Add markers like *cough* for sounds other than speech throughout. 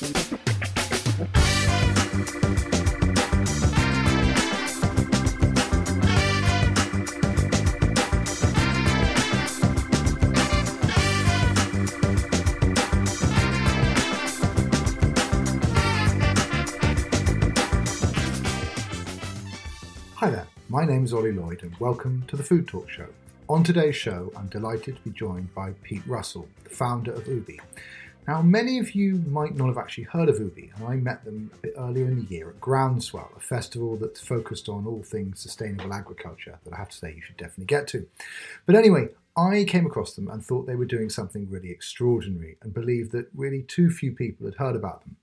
Hi there, my name is Ollie Lloyd and welcome to the Food Talk Show. On today's show, I'm delighted to be joined by Pete Russell, the founder of Ooooby. Now, many of you might not have actually heard of Ooooby, and I met them a bit earlier in the year at Groundswell, a festival that's focused on all things sustainable agriculture that I have to say you should definitely get to. But anyway, I came across them and thought they were doing something really extraordinary and believed that really too few people had heard about them.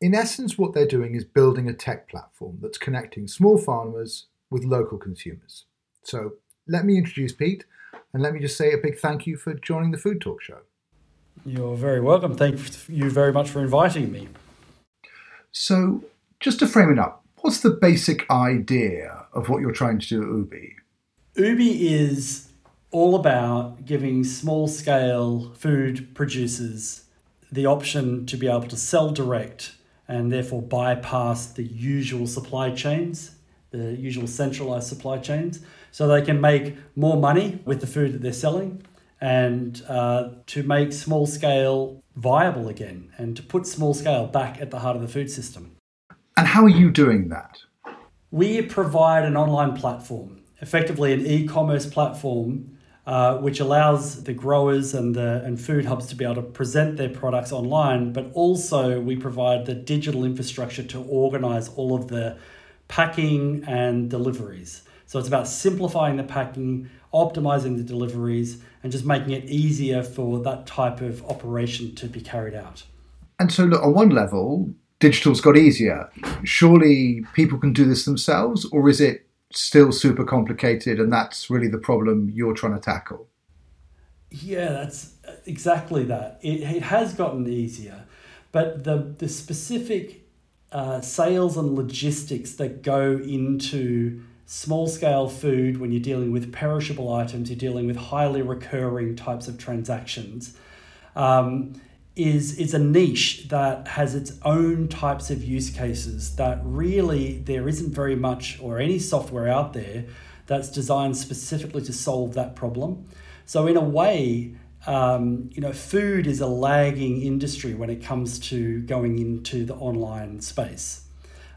In essence, what they're doing is building a tech platform that's connecting small farmers with local consumers. So let me introduce Pete and let me just say a big thank you for joining the Food Talk Show. You're very welcome. Thank you very much for inviting me. So, just to frame it up, what's the basic idea of what you're trying to do at Ooooby? Ooooby is all about giving small scale food producers the option to be able to sell direct and therefore bypass the usual supply chains, the usual centralized supply chains, so they can make more money with the food that they're selling and uh, to make small scale viable again and to put small scale back at the heart of the food system. And how are you doing that? We provide an online platform, effectively an e commerce platform uh, which allows the growers and the and food hubs to be able to present their products online, but also we provide the digital infrastructure to organize all of the packing and deliveries. So it's about simplifying the packing, optimizing the deliveries, and just making it easier for that type of operation to be carried out. And so, look, on one level, digital's got easier. Surely people can do this themselves, or is it still super complicated and that's really the problem you're trying to tackle? Yeah, that's exactly that. It, it has gotten easier, but the, the specific uh, sales and logistics that go into small scale food when you're dealing with perishable items, you're dealing with highly recurring types of transactions. Um, is is a niche that has its own types of use cases that really there isn't very much or any software out there that's designed specifically to solve that problem. So in a way, um, you know, food is a lagging industry when it comes to going into the online space,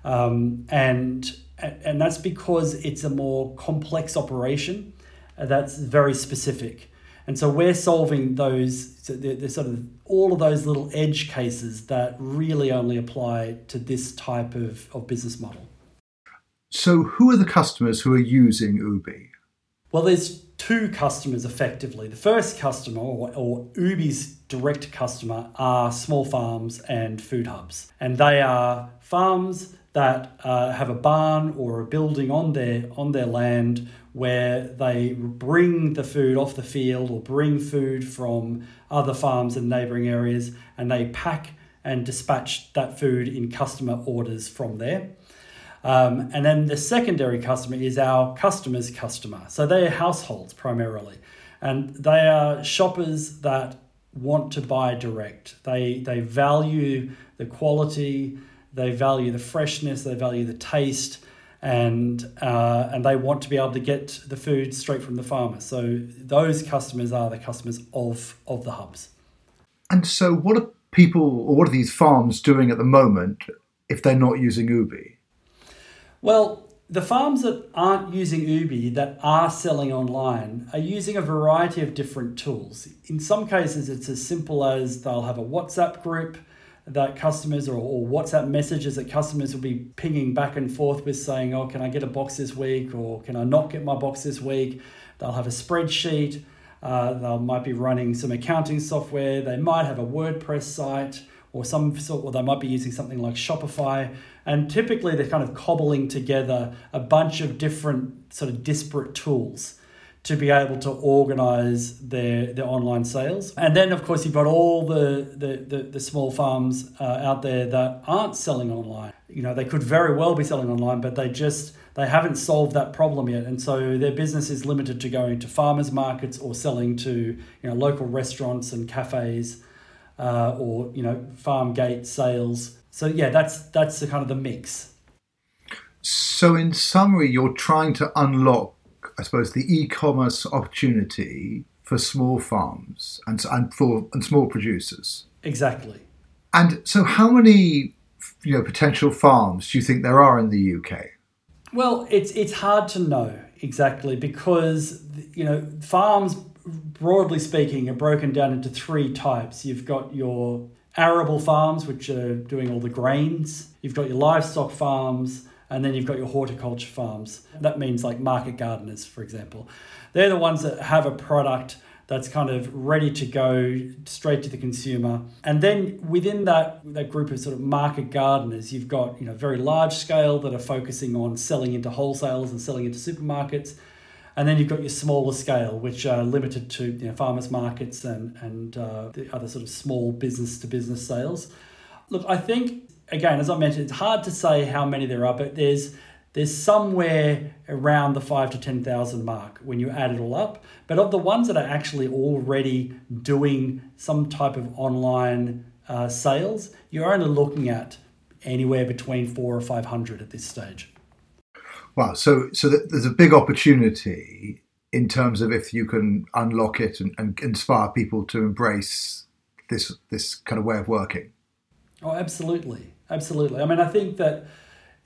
um, and and that's because it's a more complex operation uh, that's very specific. And so we're solving those, so the, the sort of all of those little edge cases that really only apply to this type of, of business model. So, who are the customers who are using Ooooby? Well, there's two customers effectively. The first customer, or, or Ooooby's direct customer, are small farms and food hubs. And they are farms that uh, have a barn or a building on their on their land where they bring the food off the field or bring food from other farms in neighboring areas and they pack and dispatch that food in customer orders from there. Um, and then the secondary customer is our customer's customer. So they're households primarily. And they are shoppers that want to buy direct. They, they value the quality, they value the freshness, they value the taste, and uh, and they want to be able to get the food straight from the farmer. So those customers are the customers of of the hubs. And so, what are people or what are these farms doing at the moment if they're not using Ooooby? Well, the farms that aren't using Ooooby that are selling online are using a variety of different tools. In some cases, it's as simple as they'll have a WhatsApp group that customers or, or WhatsApp messages that customers will be pinging back and forth with saying, oh, can I get a box this week or can I not get my box this week? They'll have a spreadsheet. Uh, they might be running some accounting software. They might have a WordPress site or some sort, or they might be using something like Shopify. And typically, they're kind of cobbling together a bunch of different sort of disparate tools to be able to organize their, their online sales. And then, of course, you've got all the, the, the, the small farms uh, out there that aren't selling online. You know, they could very well be selling online, but they just they haven't solved that problem yet and so their business is limited to going to farmers markets or selling to you know local restaurants and cafes uh, or you know farm gate sales. So yeah, that's that's the kind of the mix. So in summary, you're trying to unlock, I suppose, the e-commerce opportunity for small farms and and for and small producers. Exactly. And so, how many you know potential farms do you think there are in the UK? Well, it's it's hard to know exactly because you know farms, broadly speaking, are broken down into three types. You've got your arable farms, which are doing all the grains. You've got your livestock farms, and then you've got your horticulture farms. That means like market gardeners, for example. They're the ones that have a product that's kind of ready to go straight to the consumer. And then within that, that group of sort of market gardeners, you've got you know very large scale that are focusing on selling into wholesalers and selling into supermarkets. And then you've got your smaller scale, which are limited to you know, farmers markets and, and uh, the other sort of small business to business sales. Look, I think, again, as I mentioned, it's hard to say how many there are, but there's there's somewhere around the five to 10,000 mark when you add it all up. But of the ones that are actually already doing some type of online uh, sales, you're only looking at anywhere between four or 500 at this stage. Wow. So, so there's a big opportunity in terms of if you can unlock it and, and inspire people to embrace this, this kind of way of working. Oh, absolutely. Absolutely. I mean, I think that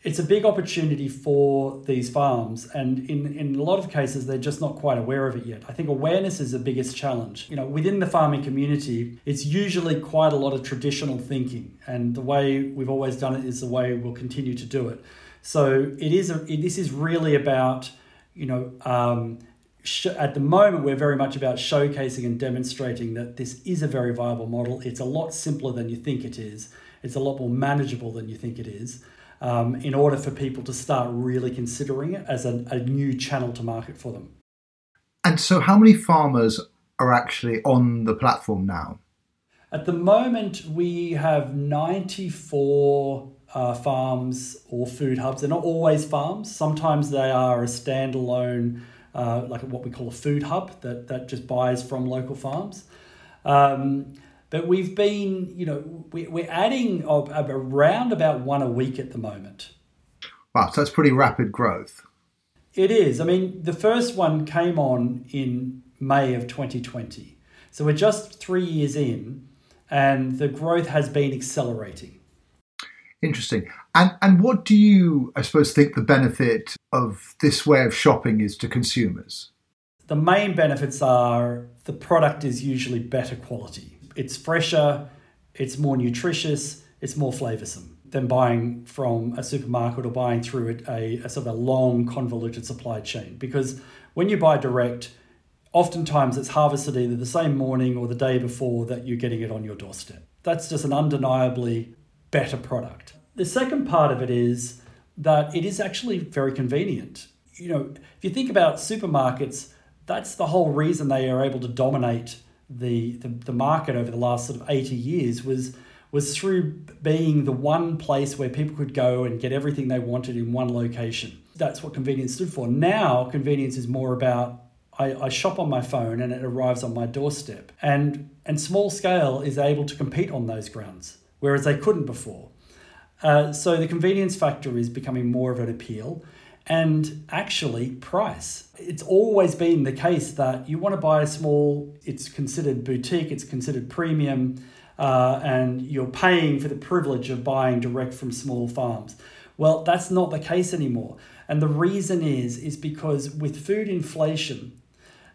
it's a big opportunity for these farms and in, in a lot of cases they're just not quite aware of it yet. I think awareness is the biggest challenge. You know within the farming community it's usually quite a lot of traditional thinking and the way we've always done it is the way we'll continue to do it. So it is a, it, this is really about you know um, sh- at the moment we're very much about showcasing and demonstrating that this is a very viable model. It's a lot simpler than you think it is it's a lot more manageable than you think it is um, in order for people to start really considering it as a, a new channel to market for them. And so, how many farmers are actually on the platform now? At the moment, we have 94 uh, farms or food hubs. They're not always farms, sometimes they are a standalone, uh, like what we call a food hub that, that just buys from local farms. Um, but we've been, you know, we, we're adding around about one a week at the moment. Wow, so that's pretty rapid growth. It is. I mean, the first one came on in May of 2020. So we're just three years in, and the growth has been accelerating. Interesting. And and what do you, I suppose, think the benefit of this way of shopping is to consumers? The main benefits are the product is usually better quality it's fresher, it's more nutritious, it's more flavoursome than buying from a supermarket or buying through a, a, sort of a long convoluted supply chain. Because when you buy direct, oftentimes it's harvested either the same morning or the day before that you're getting it on your doorstep. That's just an undeniably better product. The second part of it is that it is actually very convenient. You know, if you think about supermarkets, that's the whole reason they are able to dominate the, the, the market over the last sort of 80 years was was through being the one place where people could go and get everything they wanted in one location. That's what convenience stood for. Now, convenience is more about I, I, shop on my phone and it arrives on my doorstep. And, and small scale is able to compete on those grounds, whereas they couldn't before. Uh, so the convenience factor is becoming more of an appeal and actually price. It's always been the case that you want to buy a small, it's considered boutique, it's considered premium, uh, and you're paying for the privilege of buying direct from small farms. Well, that's not the case anymore. And the reason is is because with food inflation,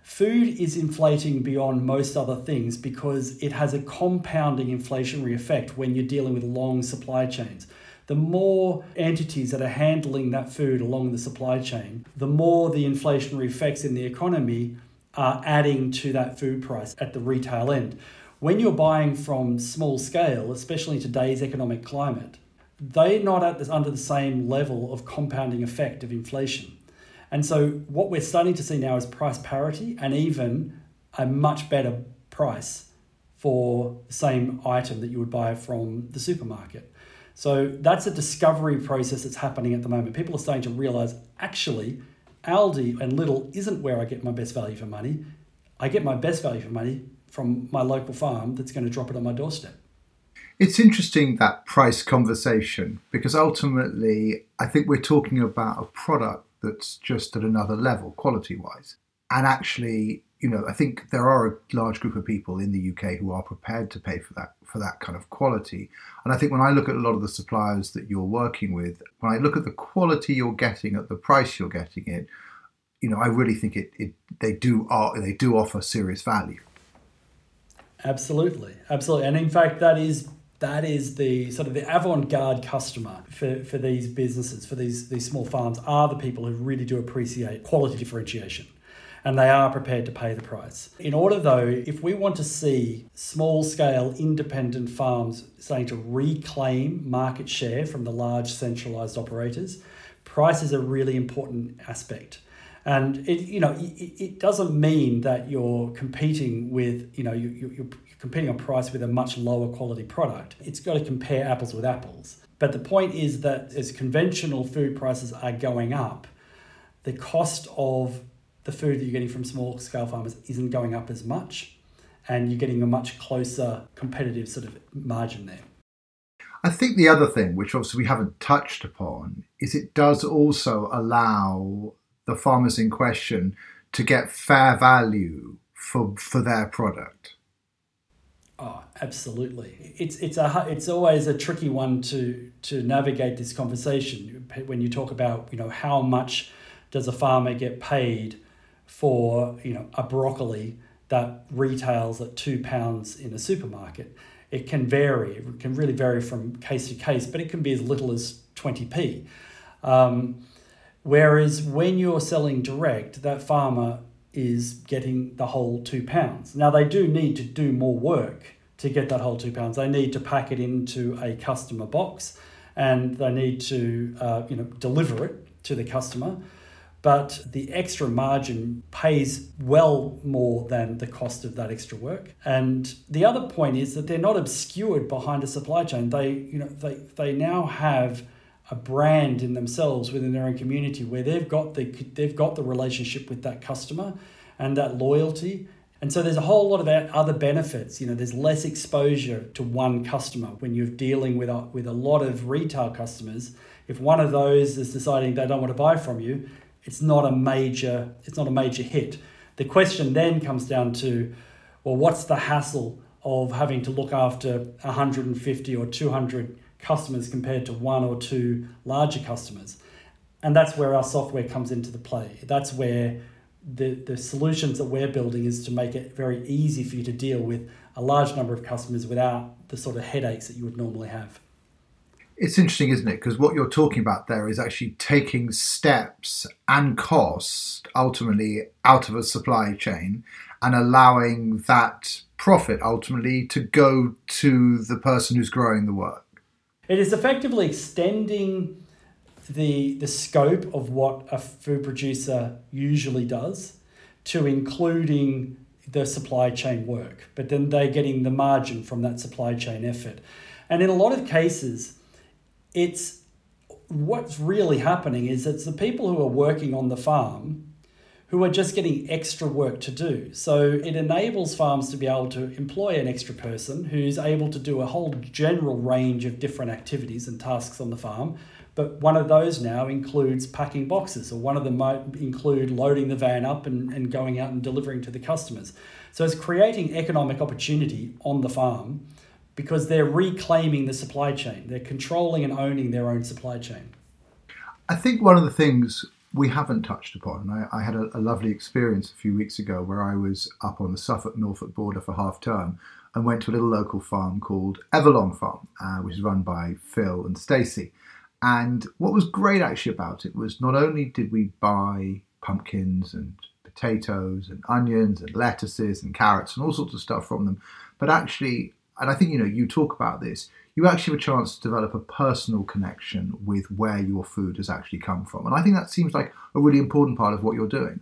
food is inflating beyond most other things because it has a compounding inflationary effect when you're dealing with long supply chains the more entities that are handling that food along the supply chain, the more the inflationary effects in the economy are adding to that food price at the retail end. When you're buying from small scale, especially in today's economic climate, they're not at this, under the same level of compounding effect of inflation. And so what we're starting to see now is price parity and even a much better price for the same item that you would buy from the supermarket. So that's a discovery process that's happening at the moment. People are starting to realize actually, Aldi and Lidl isn't where I get my best value for money. I get my best value for money from my local farm that's going to drop it on my doorstep. It's interesting that price conversation because ultimately I think we're talking about a product that's just at another level quality wise. And actually, you know, I think there are a large group of people in the UK who are prepared to pay for that for that kind of quality. And I think when I look at a lot of the suppliers that you're working with, when I look at the quality you're getting at the price you're getting it, you know, I really think it, it they do are they do offer serious value. Absolutely, absolutely, and in fact, that is that is the sort of the avant-garde customer for, for these businesses, for these these small farms, are the people who really do appreciate quality differentiation and they are prepared to pay the price. In order, though, if we want to see small scale independent farms starting to reclaim market share from the large centralized operators, price is a really important aspect. And it, you know, it, it doesn't mean that you're competing with, you know, you, you're competing on price with a much lower quality product. It's got to compare apples with apples. But the point is that as conventional food prices are going up, the cost of the food that you're getting from small scale farmers isn't going up as much and you're getting a much closer competitive sort of margin there. I think the other thing, which obviously we haven't touched upon, is it does also allow the farmers in question to get fair value for for their product. Oh, absolutely. It's it's a it's always a tricky one to to navigate this conversation when you talk about you know how much does a farmer get paid for you know a broccoli that retails at two pounds in a supermarket. It can vary. It can really vary from case to case, but it can be as little as twenty p. Um, whereas when you're selling direct, that farmer is getting the whole two pounds. Now they do need to do more work to get that whole two pounds. They need to pack it into a customer box, and they need to uh, you know deliver it to the customer but the extra margin pays well more than the cost of that extra work. And the other point is that they're not obscured behind a supply chain. They, you know, they, they now have a brand in themselves within their own community where they've got the they've got the relationship with that customer and that loyalty. And so there's a whole lot of other benefits. You know, there's less exposure to one customer when you're dealing with a, with a lot of retail customers. If one of those is deciding they don't want to buy from you, it's not a major it's not a major hit. The question then comes down to, well, what's the hassle of having to look after 150 or 200 customers compared to one or two larger customers? And that's where our software comes into the play. That's where the, the solutions that we're building is to make it very easy for you to deal with a large number of customers without the sort of headaches that you would normally have. It's interesting, isn't it? Because what you're talking about there is actually taking steps and cost ultimately out of a supply chain and allowing that profit ultimately to go to the person who's growing the work. It is effectively extending the the scope of what a food producer usually does to including the supply chain work, but then they're getting the margin from that supply chain effort. And in a lot of cases, it's what's really happening is it's the people who are working on the farm who are just getting extra work to do. So it enables farms to be able to employ an extra person who's able to do a whole general range of different activities and tasks on the farm. But one of those now includes packing boxes, or one of them might include loading the van up and, and going out and delivering to the customers. So it's creating economic opportunity on the farm because they're reclaiming the supply chain. They're controlling and owning their own supply chain. I think one of the things we haven't touched upon, I, I had a, a, lovely experience a few weeks ago where I was up on the Suffolk Norfolk border for half term and went to a little local farm called Everlong Farm, uh, which is run by Phil and Stacey. And what was great actually about it was not only did we buy pumpkins and potatoes and onions and lettuces and carrots and all sorts of stuff from them, but actually and I think you know you talk about this. You actually have a chance to develop a personal connection with where your food has actually come from, and I think that seems like a really important part of what you're doing.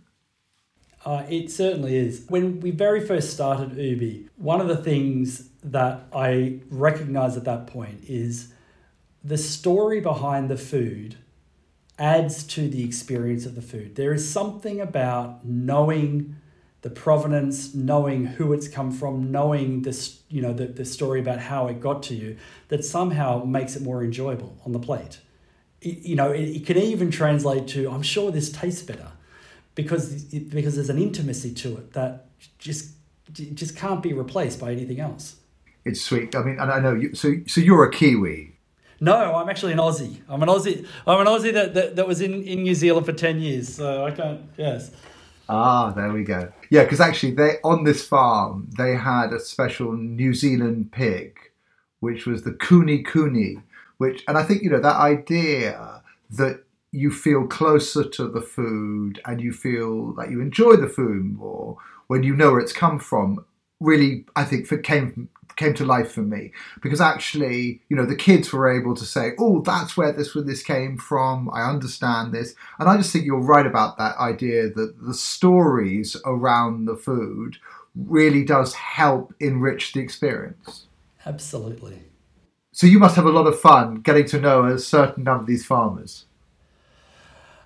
Uh, it certainly is. When we very first started Ooooby, one of the things that I recognized at that point is the story behind the food adds to the experience of the food. There is something about knowing the provenance, knowing who it's come from, knowing this, you know, the, the story about how it got to you, that somehow makes it more enjoyable on the plate. It, you know, it, it can even translate to, I'm sure this tastes better because, because there's an intimacy to it that just, just can't be replaced by anything else. It's sweet. I mean, and I know you, so, so you're a Kiwi. No, I'm actually an Aussie. I'm an Aussie. I'm an Aussie that, that, that was in, in New Zealand for 10 years. So I can't, yes. Ah, there we go. Yeah, because actually, they on this farm they had a special New Zealand pig, which was the kunekune, which, and I think you know that idea that you feel closer to the food and you feel that you enjoy the food more when you know where it's come from. Really, I think came came to life for me because actually, you know, the kids were able to say, "Oh, that's where this this came from. I understand this," and I just think you're right about that idea that the stories around the food really does help enrich the experience. Absolutely. So you must have a lot of fun getting to know a certain number of these farmers.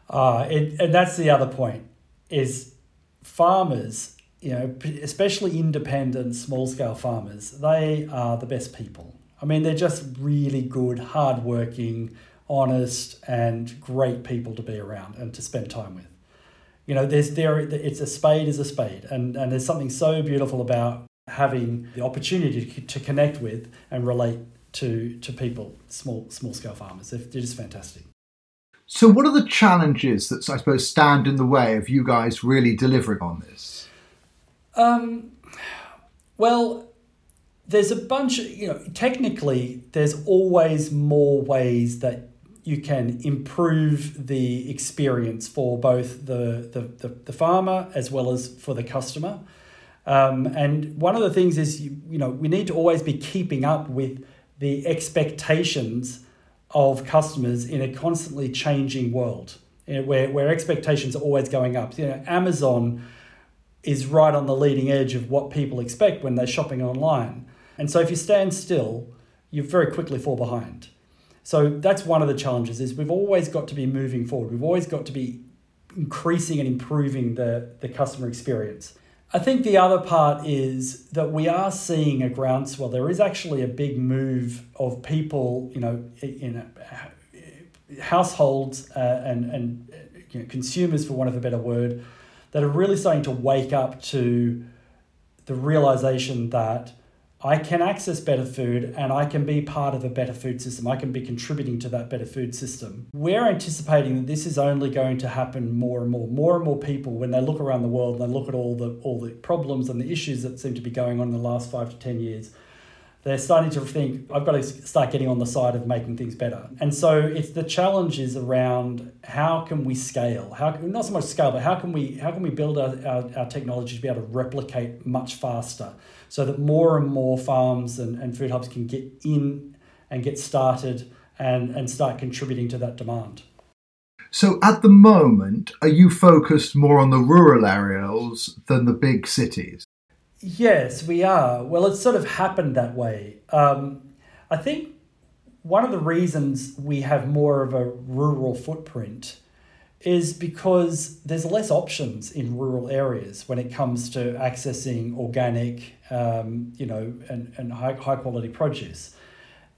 Uh, it, and that's the other point is farmers you know, especially independent small scale farmers, they are the best people. I mean, they're just really good, hardworking, honest, and great people to be around and to spend time with. You know, there's there it's a spade is a spade, and and there's something so beautiful about having the opportunity to, connect with and relate to to people, small small scale farmers. They're just fantastic. So, what are the challenges that I suppose stand in the way of you guys really delivering on this? Um, well, there's a bunch of, you know, technically, there's always more ways that you can improve the experience for both the, the, the, the farmer as well as for the customer. Um, and one of the things is, you, you know, we need to always be keeping up with the expectations of customers in a constantly changing world where, where expectations are always going up. You know, Amazon is right on the leading edge of what people expect when they're shopping online. And so if you stand still, you very quickly fall behind. So that's one of the challenges is we've always got to be moving forward. We've always got to be increasing and improving the, the customer experience. I think the other part is that we are seeing a groundswell. There is actually a big move of people, you know, in households uh, and, and you know, consumers, for want of a better word, that are really starting to wake up to the realization that I can access better food and I can be part of a better food system. I can be contributing to that better food system. We're anticipating that this is only going to happen more and more. More and more people, when they look around the world and they look at all the all the problems and the issues that seem to be going on in the last five to ten years, they're starting to think I've got to start getting on the side of making things better. And so it's the challenge is around how can we scale? How not so much scale, but how can we how can we build our, our, our technology to be able to replicate much faster so that more and more farms and, and food hubs can get in and get started and, and start contributing to that demand. So at the moment, are you focused more on the rural areas than the big cities? Yes, we are. Well, it's sort of happened that way. Um, I think one of the reasons we have more of a rural footprint is because there's less options in rural areas when it comes to accessing organic, um, you know, and, and high, high quality produce.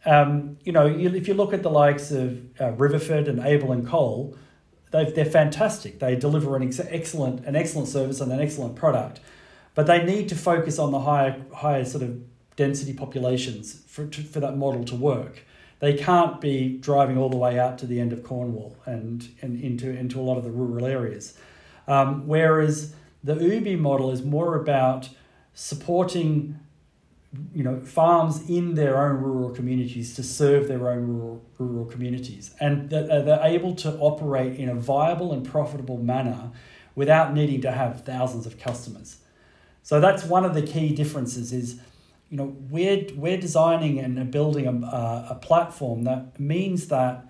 Um, you know, if you look at the likes of uh, Riverford and Abel and Cole, they they're fantastic. They deliver an ex- excellent an excellent service and an excellent product but they need to focus on the higher higher sort of density populations for, to, for that model to work. They can't be driving all the way out to the end of Cornwall and, and into, into a lot of the rural areas. Um, whereas the Ooooby model is more about supporting you know farms in their own rural communities to serve their own rural, rural communities and that they're able to operate in a viable and profitable manner without needing to have thousands of customers so that's one of the key differences is, you know, we're, we're designing and building a, a platform that means that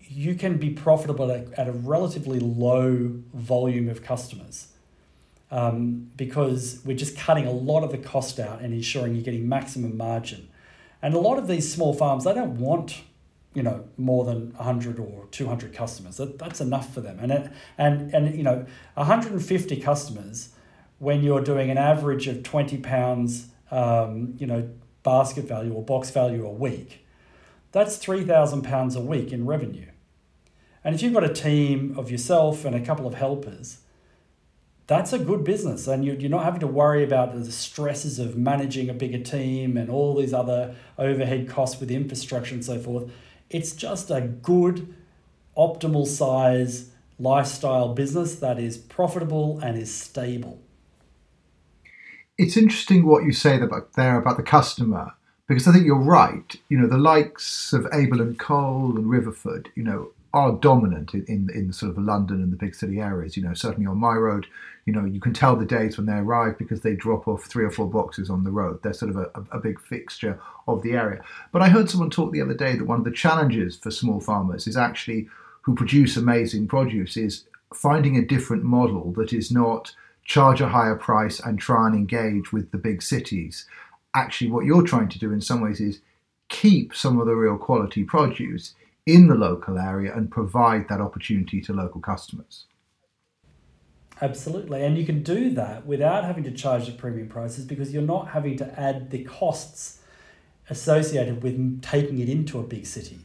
you can be profitable at, at a relatively low volume of customers. Um, because we're just cutting a lot of the cost out and ensuring you're getting maximum margin. And a lot of these small farms, they don't want, you know, more than 100 or 200 customers. That, that's enough for them. And, it, and, and, you know, 150 customers when you're doing an average of 20 pounds, um, you know, basket value or box value a week, that's £3,000 a week in revenue. And if you've got a team of yourself and a couple of helpers, that's a good business. And you're not having to worry about the stresses of managing a bigger team and all these other overhead costs with infrastructure and so forth. It's just a good, optimal size lifestyle business that is profitable and is stable. It's interesting what you say about there about the customer because I think you're right. You know, the likes of Abel and Cole and Riverford, you know, are dominant in, in, in sort of London and the big city areas. You know, certainly on my road, you know, you can tell the days when they arrive because they drop off three or four boxes on the road. They're sort of a, a big fixture of the area. But I heard someone talk the other day that one of the challenges for small farmers is actually who produce amazing produce is finding a different model that is not charge a higher price and try and engage with the big cities. Actually, what you're trying to do in some ways is keep some of the real quality produce in the local area and provide that opportunity to local customers. Absolutely. And you can do that without having to charge the premium prices because you're not having to add the costs associated with taking it into a big city.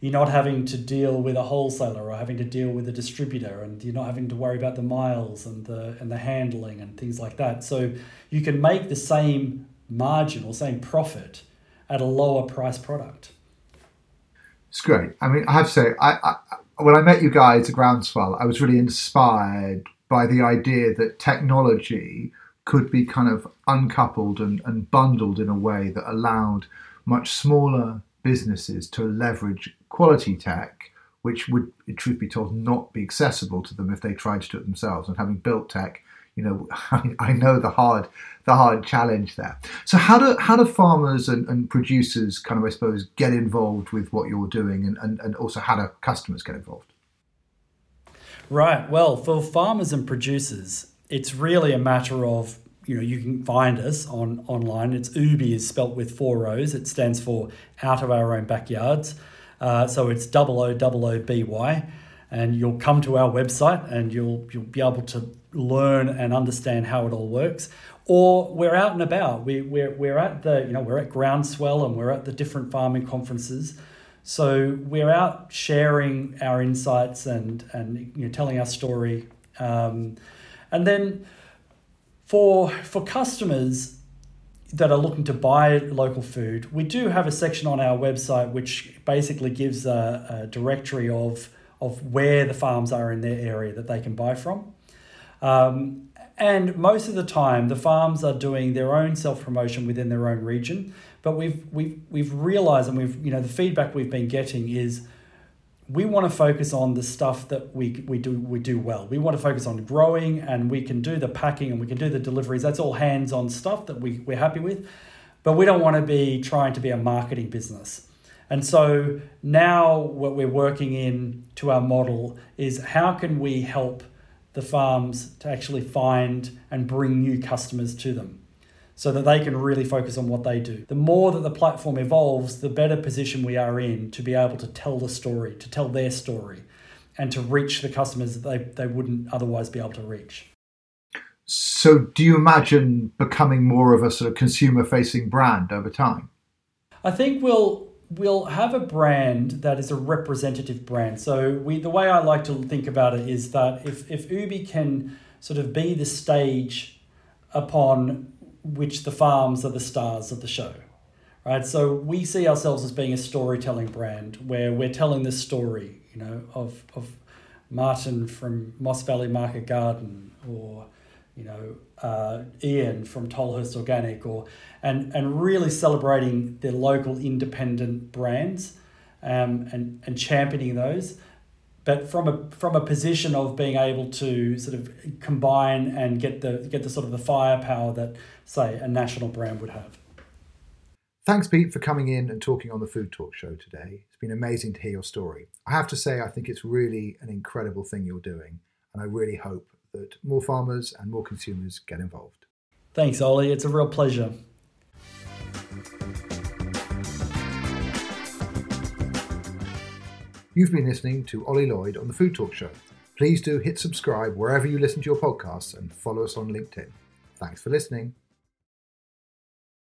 You're not having to deal with a wholesaler or having to deal with a distributor and you're not having to worry about the miles and the and the handling and things like that. So you can make the same margin or same profit at a lower price product. It's great. I mean, I have to say, I, I when I met you guys at Groundswell, I was really inspired by the idea that technology could be kind of uncoupled and, and bundled in a way that allowed much smaller businesses to leverage quality tech, which would, truth be told, not be accessible to them if they tried to do it themselves. And having built tech, you know, *laughs* I, know the hard the hard challenge there. So how do how do farmers and, and producers kind of I suppose get involved with what you're doing, and, and, and also how do customers get involved? Right. Well, for farmers and producers, it's really a matter of you know you can find us on online. It's Ooooby is spelt with four O's. It stands for out of our own backyards. Uh, so it's double O double O B Y, and you'll come to our website and you'll you'll be able to learn and understand how it all works. Or we're out and about. We we're we're at the you know we're at Groundswell and we're at the different farming conferences. So we're out sharing our insights and and you know, telling our story, um, and then for for customers that are looking to buy local food, we do have a section on our website which basically gives a, a directory of of where the farms are in their area that they can buy from. Um, and most of the time, the farms are doing their own self promotion within their own region. But we've we've we've realized and we've you know the feedback we've been getting is we want to focus on the stuff that we, we do we do well. We want to focus on growing and we can do the packing and we can do the deliveries. That's all hands-on stuff that we, we're happy with. But we don't want to be trying to be a marketing business. And so now what we're working in to our model is how can we help the farms to actually find and bring new customers to them so that they can really focus on what they do. The more that the platform evolves, the better position we are in to be able to tell the story, to tell their story, and to reach the customers that they, they wouldn't otherwise be able to reach. So, do you imagine becoming more of a sort of consumer facing brand over time? I think we'll we'll have a brand that is a representative brand. So we the way I like to think about it is that if if Ooooby can sort of be the stage upon which the farms are the stars of the show. Right? So we see ourselves as being a storytelling brand where we're telling the story, you know, of, of Martin from Moss Valley Market Garden or, you know, uh, Ian from Tolhurst Organic or and, and really celebrating their local independent brands um, and, and championing those but from a from a position of being able to sort of combine and get the get the sort of the firepower that say a national brand would have. Thanks, Pete, for coming in and talking on the Food Talk show today. It's been amazing to hear your story. I have to say, I think it's really an incredible thing you're doing, and I really hope that more farmers and more consumers get involved. Thanks, Ollie. It's a real pleasure. You've been listening to Ollie Lloyd on the Food Talk Show. Please do hit subscribe wherever you listen to your podcasts and follow us on LinkedIn. Thanks for listening.